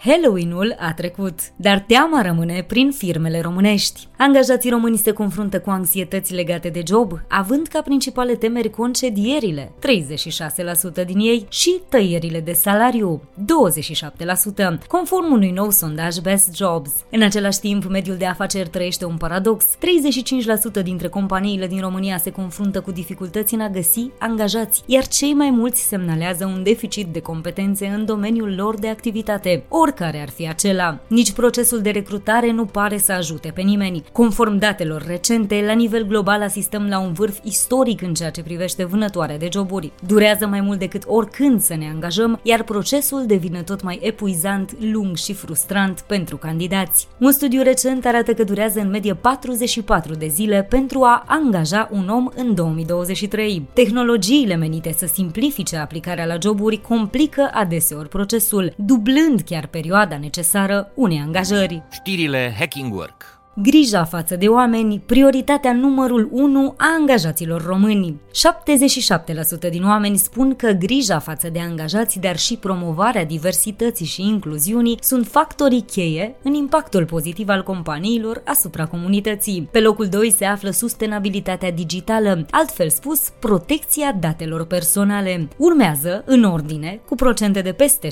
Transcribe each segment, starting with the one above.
Halloween-ul a trecut, dar teama rămâne prin firmele românești. Angajații români se confruntă cu anxietăți legate de job, având ca principale temeri concedierile, 36% din ei, și tăierile de salariu, 27%, conform unui nou sondaj Best Jobs. În același timp, mediul de afaceri trăiește un paradox. 35% dintre companiile din România se confruntă cu dificultăți în a găsi angajați, iar cei mai mulți semnalează un deficit de competențe în domeniul lor de activitate. Ori oricare ar fi acela. Nici procesul de recrutare nu pare să ajute pe nimeni. Conform datelor recente, la nivel global asistăm la un vârf istoric în ceea ce privește vânătoarea de joburi. Durează mai mult decât oricând să ne angajăm, iar procesul devine tot mai epuizant, lung și frustrant pentru candidați. Un studiu recent arată că durează în medie 44 de zile pentru a angaja un om în 2023. Tehnologiile menite să simplifice aplicarea la joburi complică adeseori procesul, dublând chiar pe perioada necesară unei angajări. Știrile Hacking Work Grija față de oameni, prioritatea numărul 1 a angajaților români. 77% din oameni spun că grija față de angajați, dar și promovarea diversității și incluziunii sunt factorii cheie în impactul pozitiv al companiilor asupra comunității. Pe locul 2 se află sustenabilitatea digitală, altfel spus, protecția datelor personale. Urmează, în ordine, cu procente de peste 70%,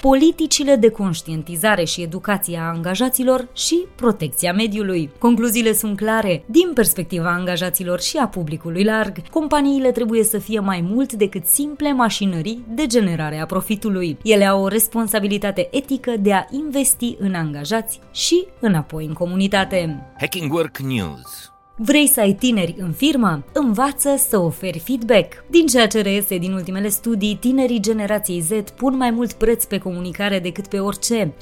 politicile de conștientizare și educație a angajaților și protecția protecția mediului. Concluziile sunt clare. Din perspectiva angajaților și a publicului larg, companiile trebuie să fie mai mult decât simple mașinării de generare a profitului. Ele au o responsabilitate etică de a investi în angajați și înapoi în comunitate. Hacking Work News Vrei să ai tineri în firmă? Învață să oferi feedback. Din ceea ce reiese din ultimele studii, tinerii generației Z pun mai mult preț pe comunicare decât pe orice.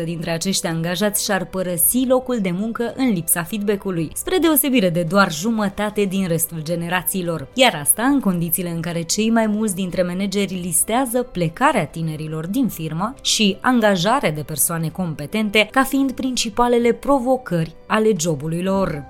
73% dintre acești angajați și-ar părăsi locul de muncă în lipsa feedback-ului, spre deosebire de doar jumătate din restul generațiilor. Iar asta în condițiile în care cei mai mulți dintre manageri listează plecarea tinerilor din firmă și angajarea de persoane competente ca fiind principalele provocări ale jobului lor.